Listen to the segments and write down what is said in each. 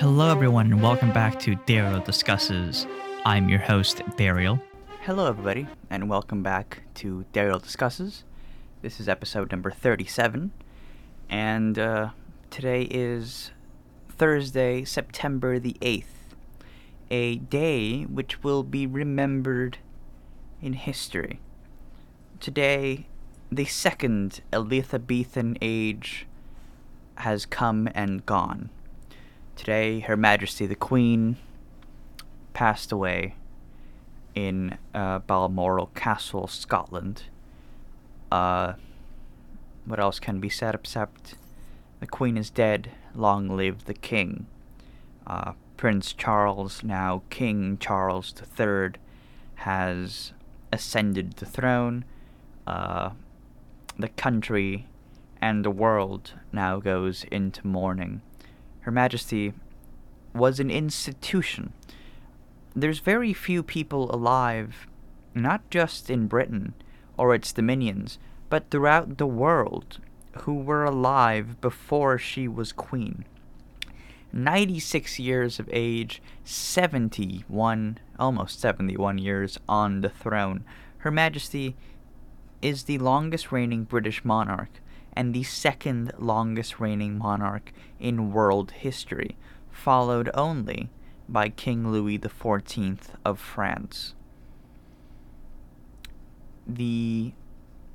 Hello, everyone, and welcome back to Daryl Discusses. I'm your host, Daryl. Hello, everybody, and welcome back to Daryl Discusses. This is episode number 37, and uh, today is Thursday, September the 8th, a day which will be remembered in history. Today, the second Elizabethan age has come and gone. Today, Her Majesty the Queen passed away in uh, Balmoral Castle, Scotland. Uh, what else can be said except the Queen is dead, long live the King. Uh, Prince Charles, now King Charles III, has ascended the throne. Uh, the country and the world now goes into mourning. Her Majesty was an institution. There's very few people alive, not just in Britain or its dominions, but throughout the world, who were alive before she was queen. 96 years of age, 71, almost 71 years on the throne. Her Majesty is the longest reigning British monarch and the second longest reigning monarch in world history, followed only by King Louis XIV of France. The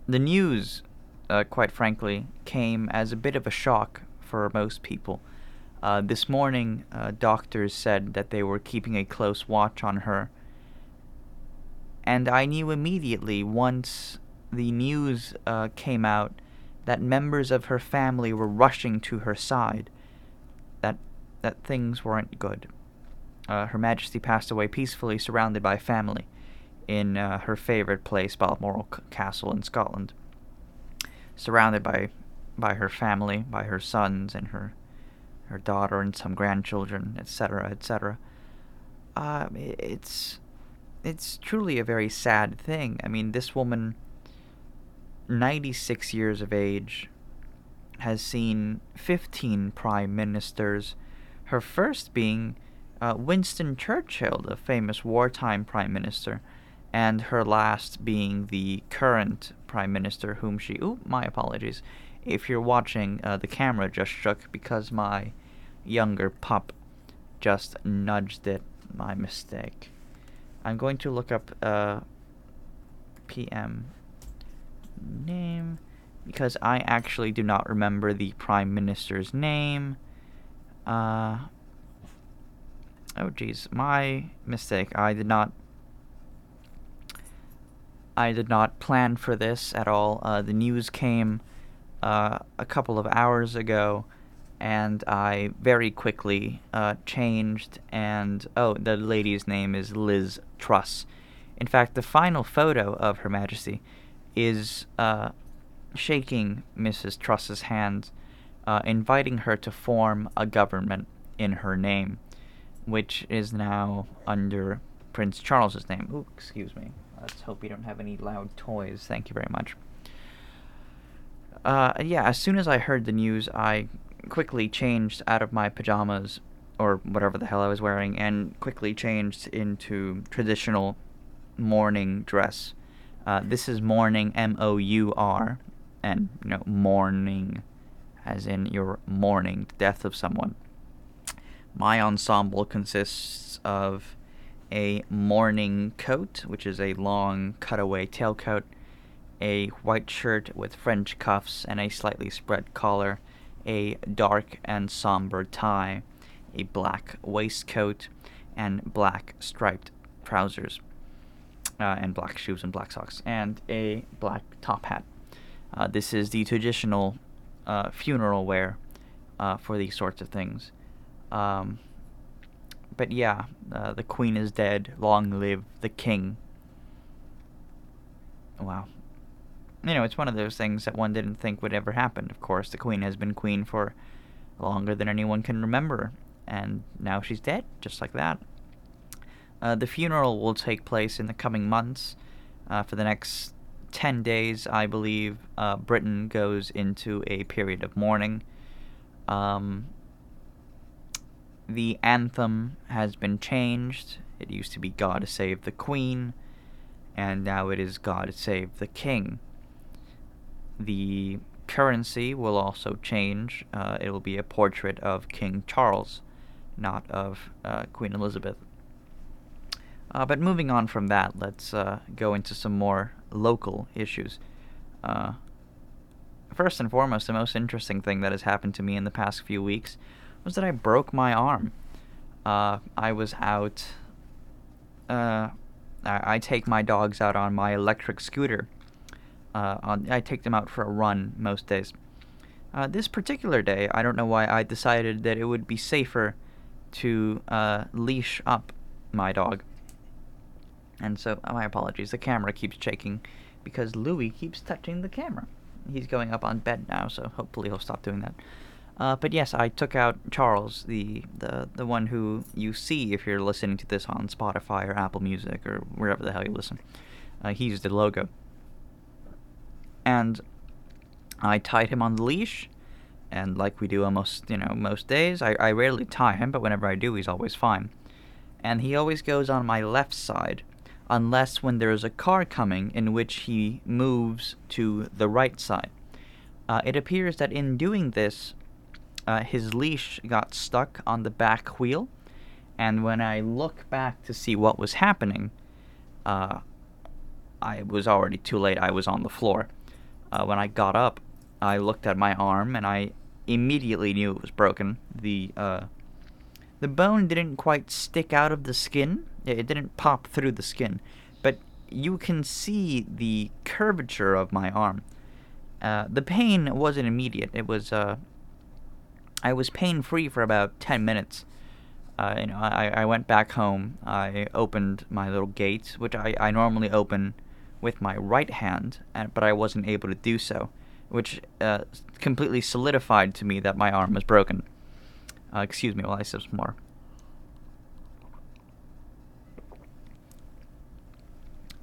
the news, uh, quite frankly, came as a bit of a shock for most people. Uh, this morning, uh, doctors said that they were keeping a close watch on her, and I knew immediately once the news uh, came out that members of her family were rushing to her side, that that things weren't good. Uh, her Majesty passed away peacefully, surrounded by family, in uh, her favorite place, Balmoral C- Castle in Scotland, surrounded by by her family, by her sons and her her daughter and some grandchildren, etc., etc. Uh, it's it's truly a very sad thing. I mean, this woman 96 years of age, has seen 15 prime ministers, her first being uh, Winston Churchill, the famous wartime prime minister, and her last being the current prime minister, whom she. Ooh, my apologies. If you're watching, uh, the camera just shook because my younger pup just nudged it. My mistake. I'm going to look up uh, PM name because I actually do not remember the prime minister's name. Uh, oh jeez, my mistake. I did not. I did not plan for this at all. Uh, the news came uh, a couple of hours ago, and I very quickly uh, changed. And oh, the lady's name is Liz Truss. In fact, the final photo of Her Majesty is uh, shaking Mrs. Truss's hand, uh, inviting her to form a government in her name, which is now under Prince Charles's name. Ooh, excuse me. Let's hope you don't have any loud toys. Thank you very much. Uh, yeah, as soon as I heard the news, I quickly changed out of my pajamas or whatever the hell I was wearing and quickly changed into traditional mourning dress uh, this is mourning, M O U R, and you know mourning, as in you're mourning the death of someone. My ensemble consists of a mourning coat, which is a long cutaway tailcoat, a white shirt with French cuffs and a slightly spread collar, a dark and somber tie, a black waistcoat, and black striped trousers uh, and black shoes and black socks, and a black top hat. Uh, this is the traditional uh, funeral wear uh, for these sorts of things. Um, but yeah, uh, the queen is dead. Long live the king. Wow. You know, it's one of those things that one didn't think would ever happen. Of course, the queen has been queen for longer than anyone can remember, and now she's dead, just like that. Uh, the funeral will take place in the coming months. Uh, for the next 10 days, I believe, uh, Britain goes into a period of mourning. Um, the anthem has been changed. It used to be God Save the Queen, and now it is God Save the King. The currency will also change. Uh, it will be a portrait of King Charles, not of uh, Queen Elizabeth. Uh, but moving on from that, let's uh, go into some more local issues. Uh, first and foremost, the most interesting thing that has happened to me in the past few weeks was that I broke my arm. Uh, I was out. I, I take my dogs out on my electric scooter uh, on, I take them out for a run most days. Uh, this particular day, I don't know why I decided that it would be safer to uh, leash up my dog. And so, oh, my apologies, the camera keeps shaking because Louis keeps touching the camera. He's going up on bed now, so hopefully he'll stop doing that. Uh, but yes, I took out Charles, the, the the one who you see if you're listening to this on Spotify or Apple Music or wherever the hell you listen. Uh, he's the logo and I tied him on the leash. And like we do almost, you know, most days, I, I rarely tie him, but whenever I do, he's always fine. And he always goes on my left side, unless when there is a car coming in which he moves to the right side. Uh, it appears that in doing this, uh, his leash got stuck on the back wheel, and when I look back to see what was happening, uh, I was already too late. I was on the floor uh, when I got up, I looked at my arm and I immediately knew it was broken. The uh, the bone didn't quite stick out of the skin; it didn't pop through the skin, but you can see the curvature of my arm. Uh, the pain wasn't immediate. It was uh, I was pain free for about ten minutes. Uh, you know, I, I went back home. I opened my little gate, which I, I normally open with my right hand, but I wasn't able to do so, which uh, completely solidified to me that my arm was broken. Uh, excuse me while I sip some more.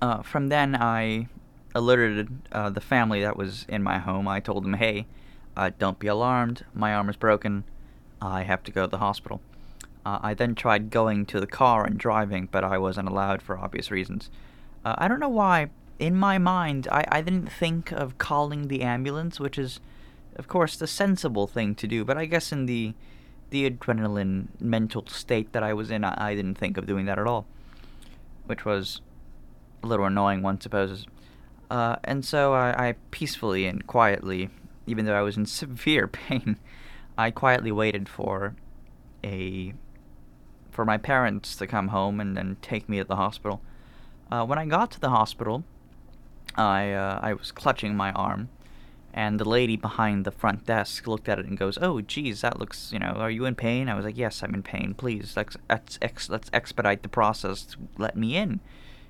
Uh, from then, I alerted uh, the family that was in my home. I told them, hey, uh, don't be alarmed, my arm is broken, I have to go to the hospital. Uh, I then tried going to the car and driving, but I wasn't allowed for obvious reasons. Uh, I don't know why, in my mind, I, I didn't think of calling the ambulance, which is, of course, the sensible thing to do. But I guess in the the adrenaline mental state that I was in, I, I didn't think of doing that at all, which was a little annoying, one supposes. Uh, and so I, I peacefully and quietly, even though I was in severe pain, I quietly waited for a for my parents to come home and then take me to the hospital. Uh, when I got to the hospital, I uh, I was clutching my arm, and the lady behind the front desk looked at it and goes, "Oh, geez, that looks, you know, are you in pain?" I was like, "Yes, I'm in pain. Please, let's ex- let's expedite the process let me in,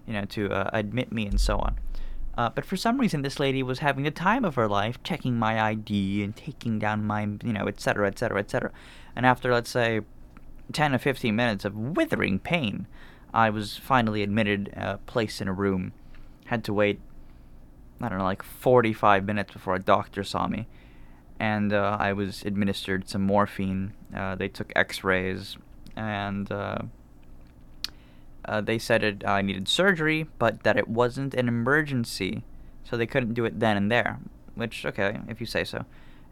you know, to uh, admit me and so on." Uh, but for some reason, this lady was having the time of her life, checking my ID and taking down my, you know, etc., etc., etc. And after, let's say, 10 or 15 minutes of withering pain, I was finally admitted, uh, placed in a room, had to wait I don't know, like 45 minutes before a doctor saw me. And uh, I was administered some morphine. Uh, they took x rays, and uh, uh, they said it, I needed surgery, but that it wasn't an emergency, so they couldn't do it then and there. Which, okay, if you say so.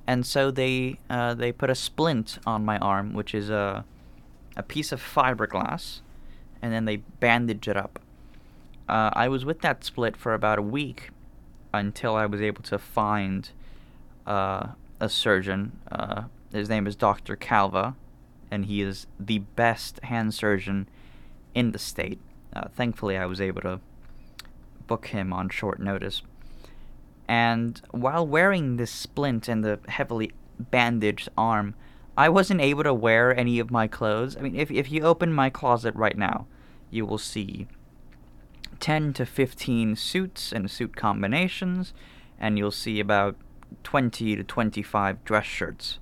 And so they uh, they put a splint on my arm, which is a a piece of fiberglass, and then they bandage it up. Uh, I was with that split for about a week until I was able to find uh, a surgeon. Uh, his name is Dr. Calva, and he is the best hand surgeon in the state. Uh, thankfully, I was able to book him on short notice. And while wearing this splint and the heavily bandaged arm, I wasn't able to wear any of my clothes. I mean, if, if you open my closet right now, you will see 10 to 15 suits and suit combinations, and you'll see about 20 to 25 dress shirts,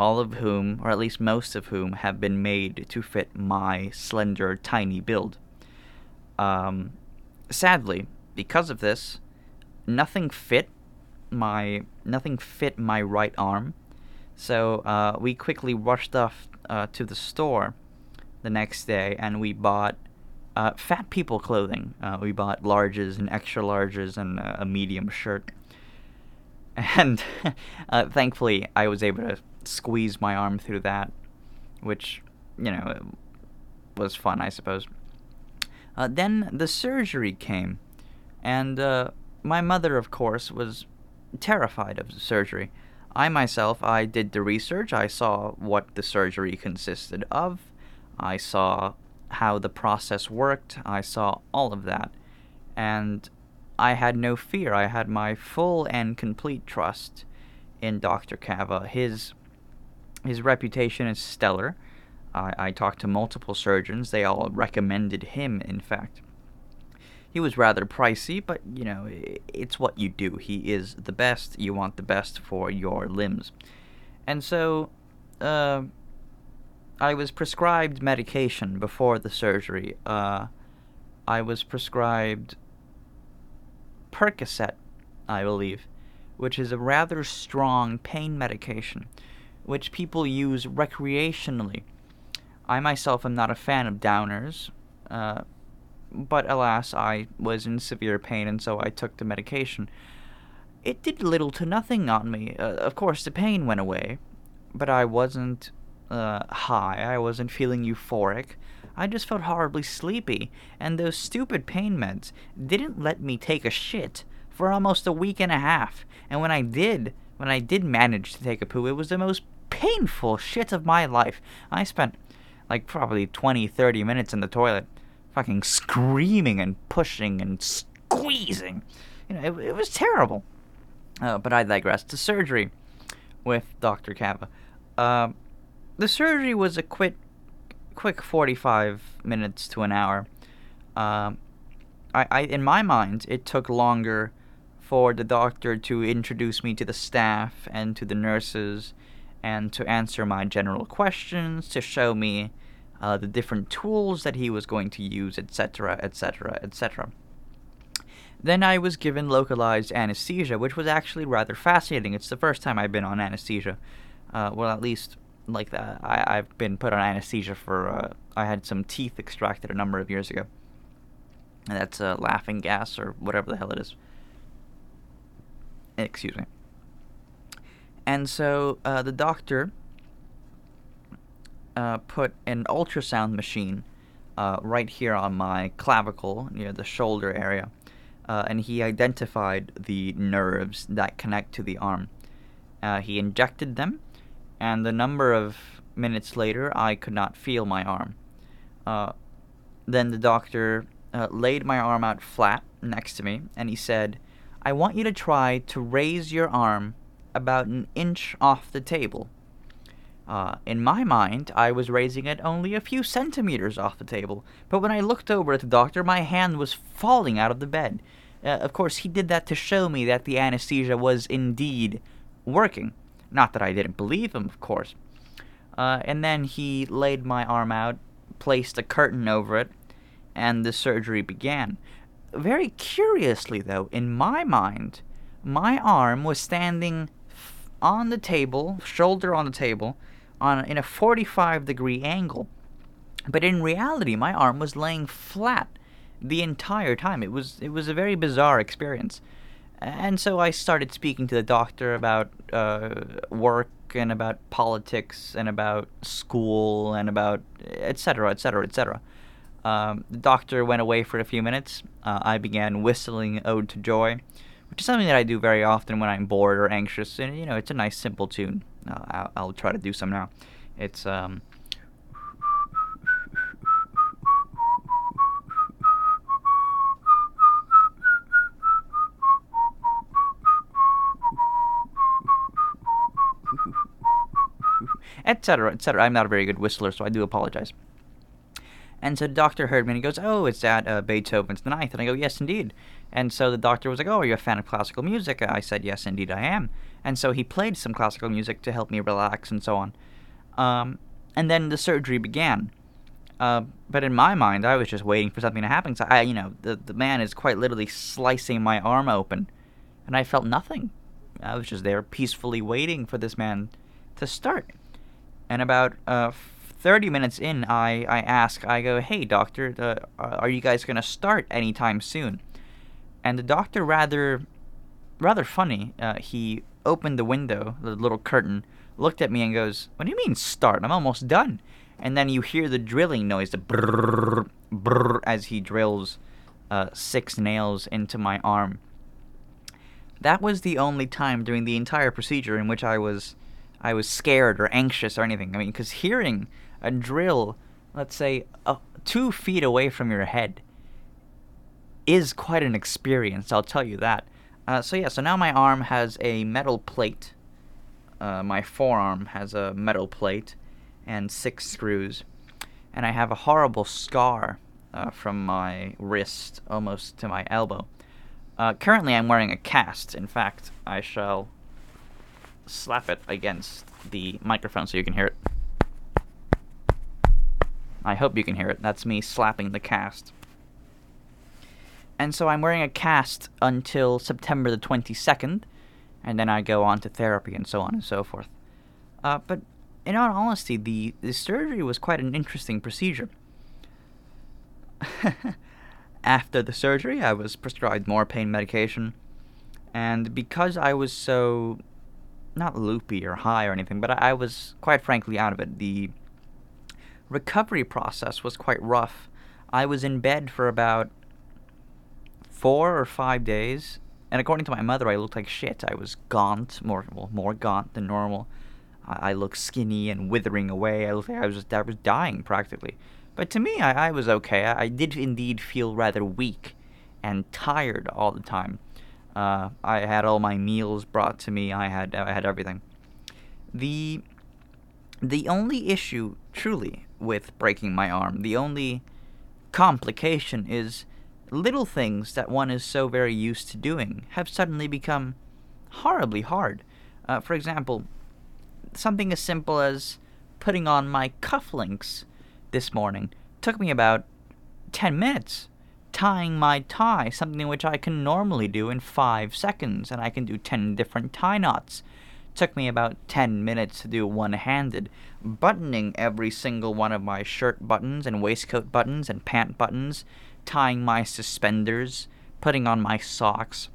all of whom, or at least most of whom, have been made to fit my slender, tiny build. Um, sadly, because of this, nothing fit my nothing fit my right arm, so uh, we quickly rushed off uh, to the store the next day and we bought uh, fat people clothing. Uh, we bought larges and extra larges and uh, a medium shirt. And uh, thankfully, I was able to squeeze my arm through that, which, you know, was fun, I suppose. Uh, then the surgery came, and uh, my mother, of course, was terrified of the surgery. I myself, I did the research. I saw what the surgery consisted of. I saw how the process worked. I saw all of that. And I had no fear. I had my full and complete trust in Dr. Kava, His his reputation is stellar. I, I talked to multiple surgeons. They all recommended him, in fact. He was rather pricey, but you know, it's what you do. He is the best. You want the best for your limbs. And so, uh, I was prescribed medication before the surgery. Uh, I was prescribed Percocet, I believe, which is a rather strong pain medication, which people use recreationally. I myself am not a fan of downers, uh, but alas, I was in severe pain and so I took the medication. It did little to nothing on me. Uh, of course, the pain went away, but I wasn't uh, high, I wasn't feeling euphoric. I just felt horribly sleepy, and those stupid pain meds didn't let me take a shit for almost a week and a half. And when I did, when I did manage to take a poo, it was the most painful shit of my life. I spent like probably 20, 30 minutes in the toilet, fucking screaming and pushing and squeezing. You know, it, it was terrible. Uh, but I digress. To surgery with Dr. Kava. Uh, the surgery was a quick, quick 45 minutes to an hour. Um, I, I, in my mind, it took longer for the doctor to introduce me to the staff and to the nurses and to answer my general questions, to show me uh, the different tools that he was going to use, etc., etc., etc. Then I was given localized anesthesia, which was actually rather fascinating. It's the first time I've been on anesthesia. Uh, well, at least like that. I, I've been put on anesthesia for. Uh, I had some teeth extracted a number of years ago. And that's uh, laughing gas or whatever the hell it is. Excuse me. And so uh, the doctor uh, put an ultrasound machine uh, right here on my clavicle near the shoulder area. Uh, and he identified the nerves that connect to the arm. Uh, he injected them and a number of minutes later, I could not feel my arm. Uh, then the doctor laid my arm out flat next to me, and he said, I want you to try to raise your arm about an inch off the table. Uh, in my mind, I was raising it only a few centimeters off the table, but when I looked over at the doctor, my hand was falling out of the bed. Uh, of course, he did that to show me that the anesthesia was indeed working. Not that I didn't believe him, of course. Uh, and then he laid my arm out, placed a curtain over it, and the surgery began. Very curiously, though, in my mind, my arm was standing on the table, shoulder on the table, on in a 45 degree angle. But in reality, my arm was laying flat the entire time. It was it was a very bizarre experience. And so I started speaking to the doctor about uh, work and about politics and about school and about etc. etc. etc. the doctor went away for a few minutes. Uh, I began whistling "Ode to Joy," which is something that I do very often when I'm bored or anxious. And you know, it's a nice, simple tune. Uh, I'll, I'll, try to do some now. It's um, etc., etc. I'm not a very good whistler, so I do apologize. And so the doctor heard me and he goes, Oh, is that uh, Beethoven's Ninth? And I go, Yes, indeed. And so the doctor was like, Oh, are you a fan of classical music? I said, Yes, indeed, I am. And so he played some classical music to help me relax and so on. Um, and then the surgery began. Uh, but in my mind, I was just waiting for something to happen. So I, you know, the, the man is quite literally slicing my arm open. And I felt nothing. I was just there peacefully waiting for this man to start and about uh, 30 minutes in, I, I ask, I go, hey, doctor, uh, are you guys going to start anytime soon? And the doctor, rather, rather funny, uh, he opened the window, the little curtain, looked at me and goes, what do you mean start? I'm almost done. And then you hear the drilling noise, the brrr, brrr, as he drills uh, six nails into my arm. That was the only time during the entire procedure in which I was, I was scared or anxious or anything. I mean, because hearing a drill, let's say, uh, two feet away from your head, is quite an experience. I'll tell you that. Uh, so yeah, so now my arm has a metal plate. Uh, my forearm has a metal plate and six screws, and I have a horrible scar uh, from my wrist almost to my elbow. Uh, currently, I'm wearing a cast. In fact, I shall slap it against the microphone so you can hear it. I hope you can hear it. That's me slapping the cast. And so I'm wearing a cast until September the 22nd, and then I go on to therapy and so on and so forth. Uh, but in all honesty, the, the surgery was quite an interesting procedure. After the surgery, I was prescribed more pain medication, and because I was so not loopy or high or anything, but I, I was quite frankly out of it. The recovery process was quite rough. I was in bed for about four or five days, and according to my mother, I looked like shit. I was gaunt, more well, more gaunt than normal. I, I looked skinny and withering away. I looked like I was I was dying practically. But to me, I, I was okay. I, I, did indeed feel rather weak and tired all the time. Uh, I had all my meals brought to me. I had I had everything. The the only issue, truly, with breaking my arm, the only complication is little things that one is so very used to doing have suddenly become horribly hard. Uh, for example, something as simple as putting on my cufflinks this morning took me about 10 minutes. Tying my tie, something which I can normally do in 5 seconds, and I can do 10 different tie knots. Took me about 10 minutes to do one handed. Buttoning every single one of my shirt buttons and waistcoat buttons and pant buttons, tying my suspenders, putting on my socks,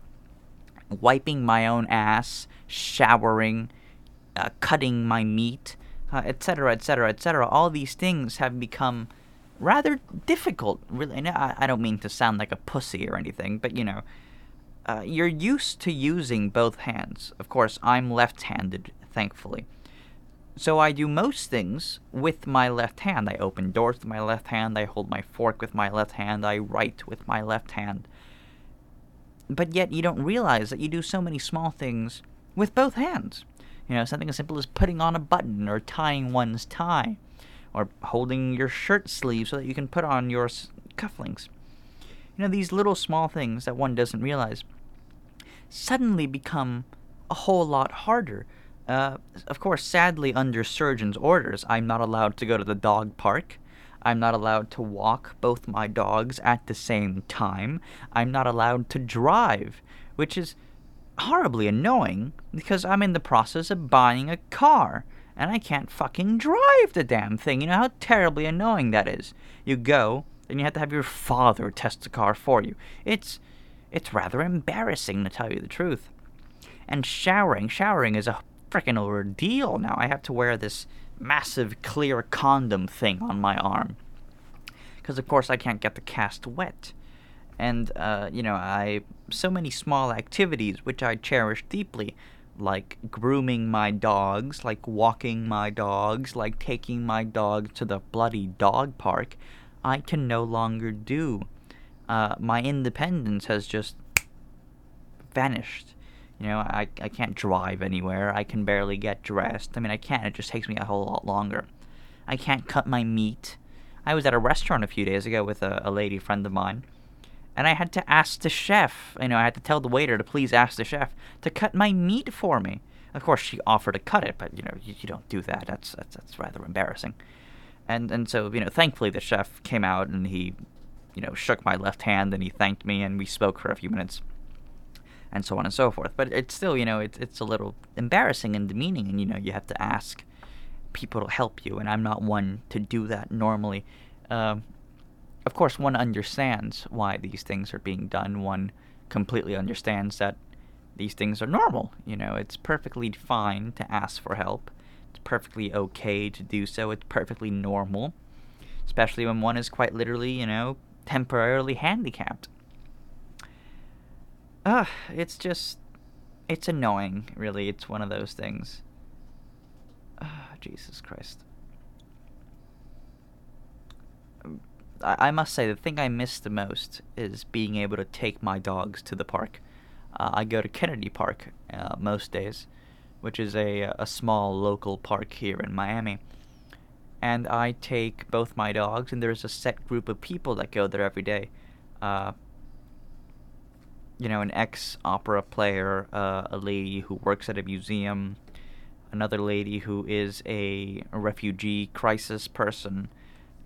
wiping my own ass, showering, uh, cutting my meat, etc., etc., etc. All these things have become rather difficult. Really, I, I don't mean to sound like a pussy or anything, but you know, uh, you're used to using both hands. Of course, I'm left-handed, thankfully. So I do most things with my left hand. I open doors with my left hand. I hold my fork with my left hand. I write with my left hand. But yet you don't realize that you do so many small things with both hands. You know, something as simple as putting on a button or tying one's tie or holding your shirt sleeve so that you can put on your cufflinks. You know, these little small things that one doesn't realize suddenly become a whole lot harder. Uh, of course, sadly, under surgeon's orders, I'm not allowed to go to the dog park. I'm not allowed to walk both my dogs at the same time. I'm not allowed to drive, which is horribly annoying because I'm in the process of buying a car and I can't fucking drive the damn thing. You know how terribly annoying that is. You go, and you have to have your father test the car for you. It's it's rather embarrassing to tell you the truth. And showering, showering is a freaking ordeal now. I have to wear this massive clear condom thing on my arm. Because of course I can't get the cast wet. And uh, you know, I so many small activities which I cherish deeply like grooming my dogs, like walking my dogs, like taking my dog to the bloody dog park, I can no longer do. Uh, my independence has just vanished. You know, I, I can't drive anywhere. I can barely get dressed. I mean, I can't. It just takes me a whole lot longer. I can't cut my meat. I was at a restaurant a few days ago with a, a lady friend of mine and I had to ask the chef. You know, I had to tell the waiter to please ask the chef to cut my meat for me. Of course, she offered to cut it, but you know, you, you don't do that. That's, that's that's rather embarrassing. And and so you know, thankfully the chef came out and he, you know, shook my left hand and he thanked me and we spoke for a few minutes, and so on and so forth. But it's still, you know, it's it's a little embarrassing and demeaning, and you know, you have to ask people to help you, and I'm not one to do that normally. Um, of course, one understands why these things are being done. One completely understands that these things are normal. You know, it's perfectly fine to ask for help. It's perfectly okay to do so. It's perfectly normal, especially when one is quite literally, you know, temporarily handicapped. Ah, it's just, it's annoying, really. It's one of those things. Ah, Jesus Christ. I, I must say, the thing I miss the most is being able to take my dogs to the park. Uh, I go to Kennedy Park uh, most days, which is a, a small local park here in Miami. And I take both my dogs, and there's a set group of people that go there every day. Uh, you know, an ex opera player, uh, a lady who works at a museum, another lady who is a, refugee crisis person.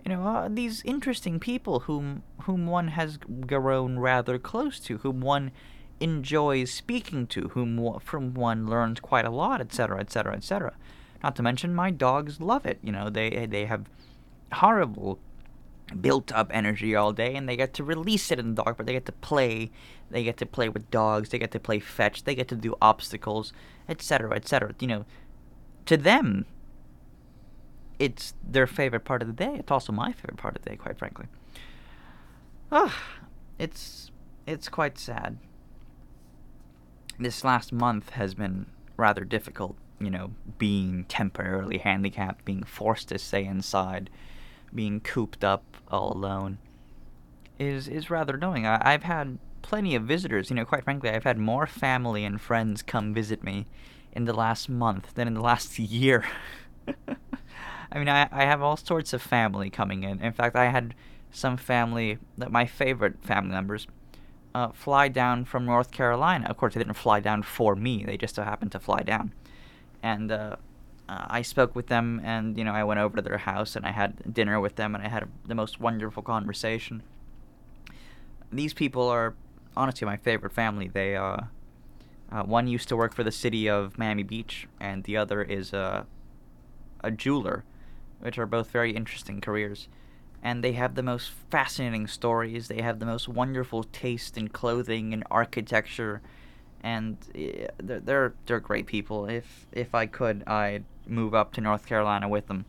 You know, uh, these interesting people whom whom one has grown rather close to, whom one enjoys speaking to, whom from one learns quite a lot, etc., etc., etc. Not to mention, my dogs love it. You know, they they have horrible built up energy all day and they get to release it in the dark but they get to play they get to play with dogs they get to play fetch they get to do obstacles etc etc you know to them it's their favorite part of the day. It's also my favorite part of the day quite frankly. Ah it's it's quite sad. This last month has been rather difficult you know being temporarily handicapped being forced to stay inside being cooped up all alone is is rather annoying. I, I've had plenty of visitors. You know, quite frankly, I've had more family and friends come visit me in the last month than in the last year. I mean, I, I have all sorts of family coming in. In fact, I had some family, that my favorite family members, uh, fly down from North Carolina. Of course, they didn't fly down for me. They just so happened to fly down. And uh, uh, I spoke with them, and you know, I went over to their house and I had dinner with them, and I had a, the most wonderful conversation. These people are honestly my favorite family. They uh, uh, one used to work for the city of Miami Beach, and the other is a a jeweler, which are both very interesting careers. And they have the most fascinating stories. They have the most wonderful taste in clothing and architecture, and they're they're, they're great people. If if I could, I'd move up to North Carolina with them.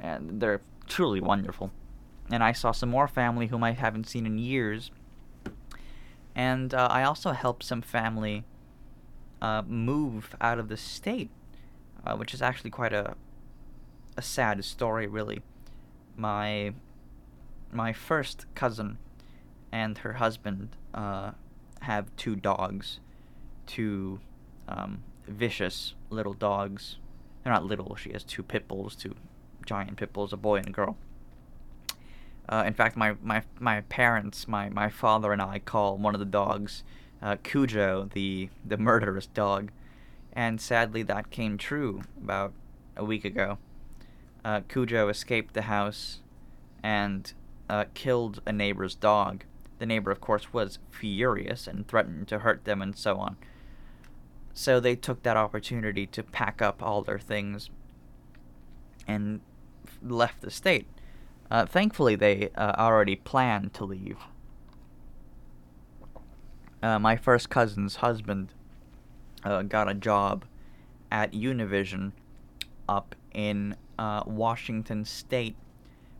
And they're truly wonderful. And I saw some more family whom I haven't seen in years. And uh, I also helped some family uh, move out of the state, uh, which is actually quite a a sad story, really. My my first cousin and her husband uh, have two dogs, two um, vicious little dogs they're not little. She has two pit bulls, two giant pit bulls, a boy and a girl. Uh, in fact, my, my my parents, my, my father and I call one of the dogs uh, Cujo, the the murderous dog, and sadly that came true about a week ago. Uh, Cujo escaped the house and uh, killed a neighbor's dog. The neighbor, of course, was furious and threatened to hurt them and so on. So they took that opportunity to pack up all their things and left the state. Uh, thankfully, they uh, already planned to leave. Uh, my first cousin's husband uh, got a job at Univision up in uh, Washington State,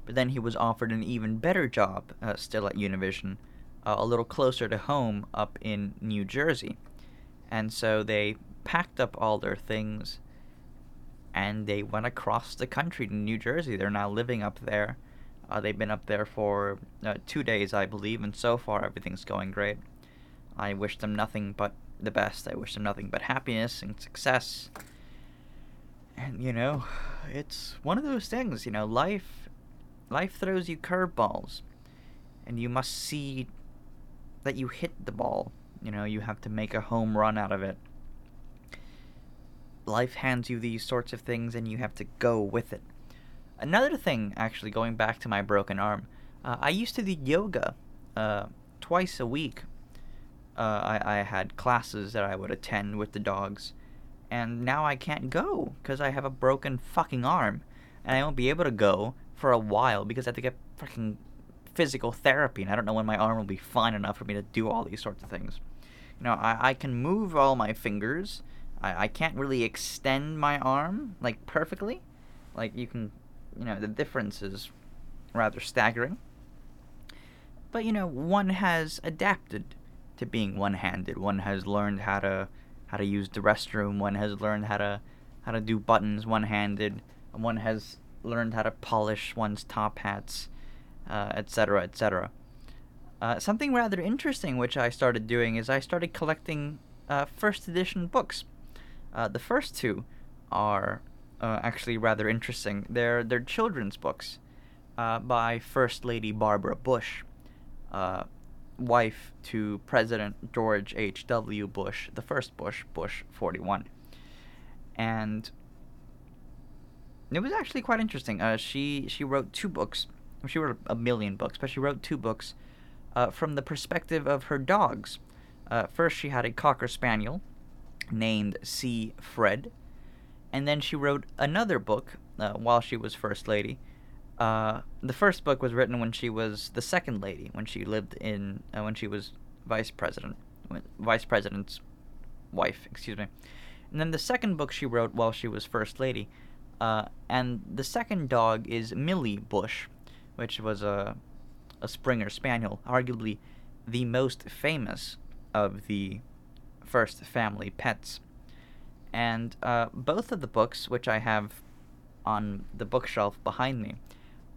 but then he was offered an even better job uh, still at Univision, a little closer to home up in New Jersey and so they packed up all their things and they went across the country to New Jersey. They're now living up there. Uh, they've been up there for uh, two days, I believe, and so far everything's going great. I wish them nothing but the best. I wish them nothing but happiness and success. And you know, it's one of those things. You know, life, life throws you curveballs, and you must see that you hit the ball you know, you have to make a home run out of it. Life hands you these sorts of things and you have to go with it. Another thing, actually, going back to my broken arm, uh, I used to do yoga uh, twice a week. Uh, I, I had classes that I would attend with the dogs, and now I can't go because I have a broken fucking arm, and I won't be able to go for a while because I have to get fucking physical therapy, and I don't know when my arm will be fine enough for me to do all these sorts of things. You know, I, I can move all my fingers. I, I can't really extend my arm like perfectly. Like you can, you know, the difference is rather staggering. But you know, one has adapted to being one-handed. One has learned how to how to use the restroom. One has learned how to how to do buttons one-handed. And one has learned how to polish one's top hats, etc., uh, etc. Et uh, something rather interesting which I started doing is I started collecting uh, first edition books. Uh, the first two are uh, actually rather interesting. They're they're children's books uh, by First Lady Barbara Bush, wife to President George H. W. Bush, the first Bush, Bush 41, and it was actually quite interesting. she she wrote two books. She wrote a million books, but she wrote two books uh, from the perspective of her dogs. Uh, first, she had a Cocker Spaniel named C. Fred, and then she wrote another book uh, while she was First Lady. Uh, the first book was written when she was the Second Lady, when she lived in, uh, when she was Vice President, Vice President's wife, excuse me. And then the second book she wrote while she was First Lady. Uh, and the second dog is Millie Bush, which was a a Springer Spaniel, arguably the most famous of the first family pets. And uh, both of the books, which I have on the bookshelf behind me,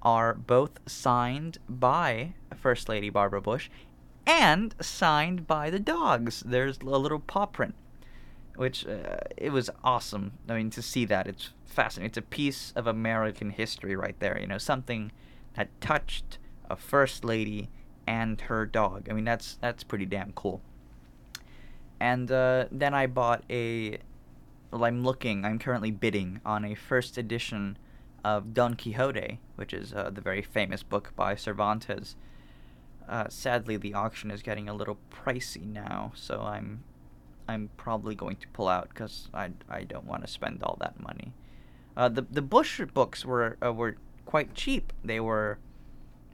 are both signed by First Lady Barbara Bush and signed by the dogs. There's a little paw print, which uh, it was awesome. I mean, to see that, it's fascinating. It's a piece of American history right there. You know, something that touched a first lady and her dog. I mean, that's that's pretty damn cool. And uh, then I bought a. Well, I'm looking. I'm currently bidding on a first edition of Don Quixote, which is uh, the very famous book by Cervantes. Uh, sadly, the auction is getting a little pricey now, so I'm I'm probably going to pull out because I, I don't want to spend all that money. Uh, the the Bush books were uh, were quite cheap. They were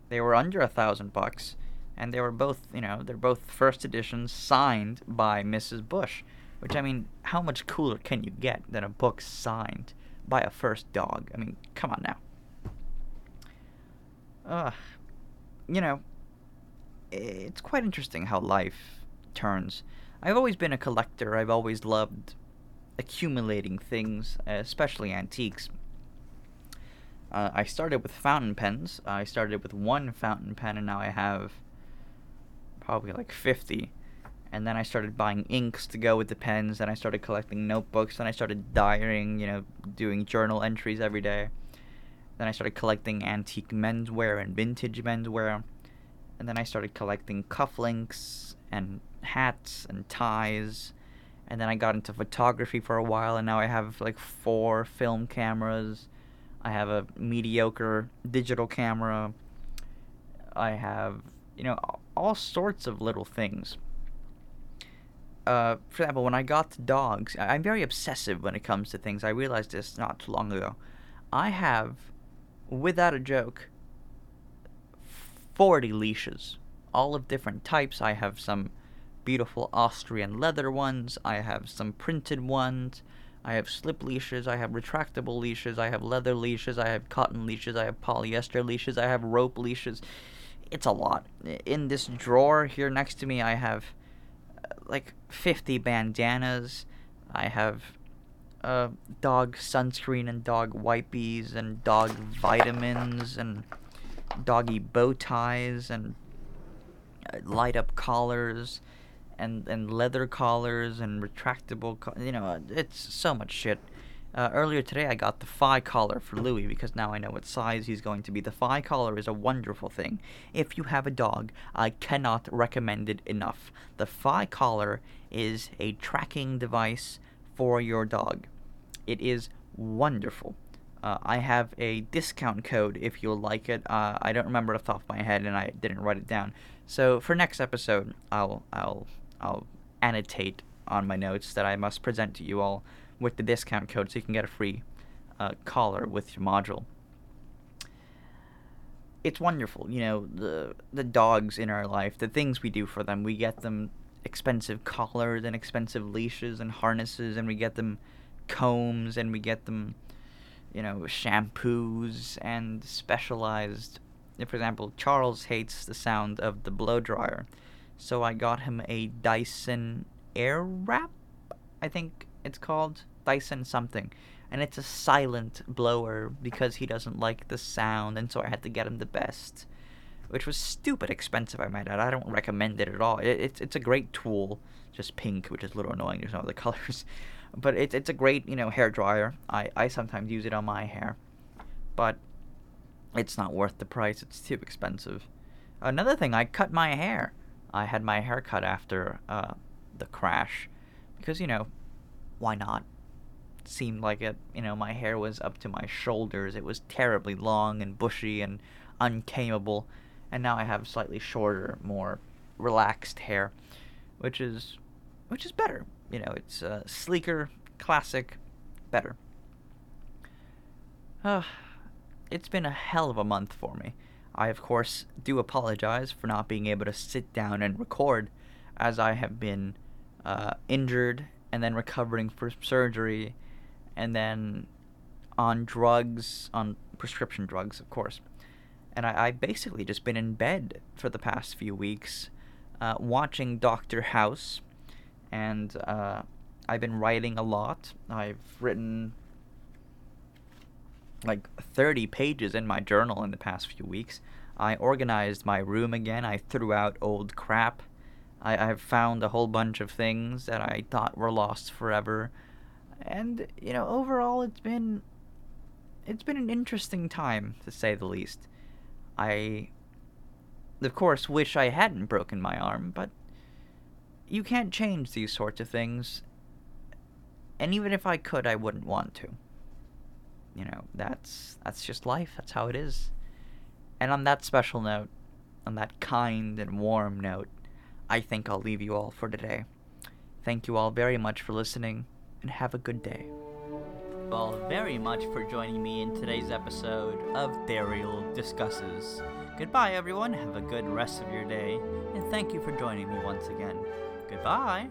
they were under a thousand bucks, and they were both, you know, they're both first editions signed by Mrs. Bush. Which I mean, how much cooler can you get than a book signed by a first dog? I mean, come on now. Uh, you know, it's quite interesting how life turns. I've always been a collector. I've always loved accumulating things, especially antiques. Uh, I started with fountain pens. I started with one fountain pen, and now I have probably like 50. And then I started buying inks to go with the pens. Then I started collecting notebooks. Then I started diarying, you know, doing journal entries every day. Then I started collecting antique menswear and vintage menswear. And then I started collecting cufflinks and hats and ties. And then I got into photography for a while, and now I have like four film cameras I have a mediocre digital camera. I have, you know, all sorts of little things. Uh, for example, when I got dogs, I'm very obsessive when it comes to things. I realized this not too long ago. I have, without a joke, 40 leashes, all of different types. I have some beautiful Austrian leather ones, I have some printed ones, I have slip leashes, I have retractable leashes, I have leather leashes, I have cotton leashes, I have polyester leashes, I have rope leashes. It's a lot. In this drawer here next to me, I have uh, like 50 bandanas. I have uh, dog sunscreen and dog wipies and dog vitamins and doggy bow ties and uh, light up collars and and leather collars and retractable. Co- you know, it's so much shit. Uh, earlier today, I got the Fi collar for Louis because now I know what size he's going to be. The Fi collar is a wonderful thing. If you have a dog, I cannot recommend it enough. The Fi collar is a tracking device for your dog. It is wonderful. Uh, I have a discount code if you'll like it. Uh, I don't remember it off the top of my head, and I didn't write it down. So for next episode, I'll I'll I'll annotate on my notes that I must present to you all. with the discount code, so you can get a free uh, collar with your module. It's wonderful, you know, the the dogs in our life, the things we do for them. We get them expensive collars and expensive leashes and harnesses, and we get them combs, and we get them, you know, shampoos and specialized. For example, Charles hates the sound of the blow dryer, so I got him a Dyson Airwrap, I think it's called Dyson something, and it's a silent blower because he doesn't like the sound, and so I had to get him the best, which was stupid expensive. I might add. I don't recommend it at all. It, it's it's a great tool, just pink, which is a little annoying. There's no other colors, but it's it's a great you know hair dryer. I I sometimes use it on my hair, but it's not worth the price. It's too expensive. Another thing, I cut my hair. I had my hair cut after uh, the crash. Because you know why not? Seemed like it you know my hair was up to my shoulders. It was terribly long and bushy and untamable and now i have slightly shorter more relaxed hair which is which is better. You know it's uh, sleeker classic better. Uh, it's been a hell of a month for me i of course do apologize for not being able to sit down and record as i have been uh, injured and then recovering from surgery and then on drugs, on prescription drugs, of course. And I, I've basically just been in bed for the past few weeks uh, watching Doctor House, and uh, I've been writing a lot. I've written like 30 pages in my journal in the past few weeks. I organized my room again. I threw out old crap. I, I've found a whole bunch of things that I thought were lost forever. And, you know, overall it's been it's been an interesting time, to say the least. I of course wish I hadn't broken my arm, but you can't change these sorts of things. And even if I could, I wouldn't want to. You know, that's that's just life. That's how it is. And on that special note, on that kind and warm note, I think I'll leave you all for today. Thank you all very much for listening, and have a good day. All very much for joining me in today's episode of Burial Discusses. Goodbye, everyone. Have a good rest of your day, and thank you for joining me once again. Goodbye.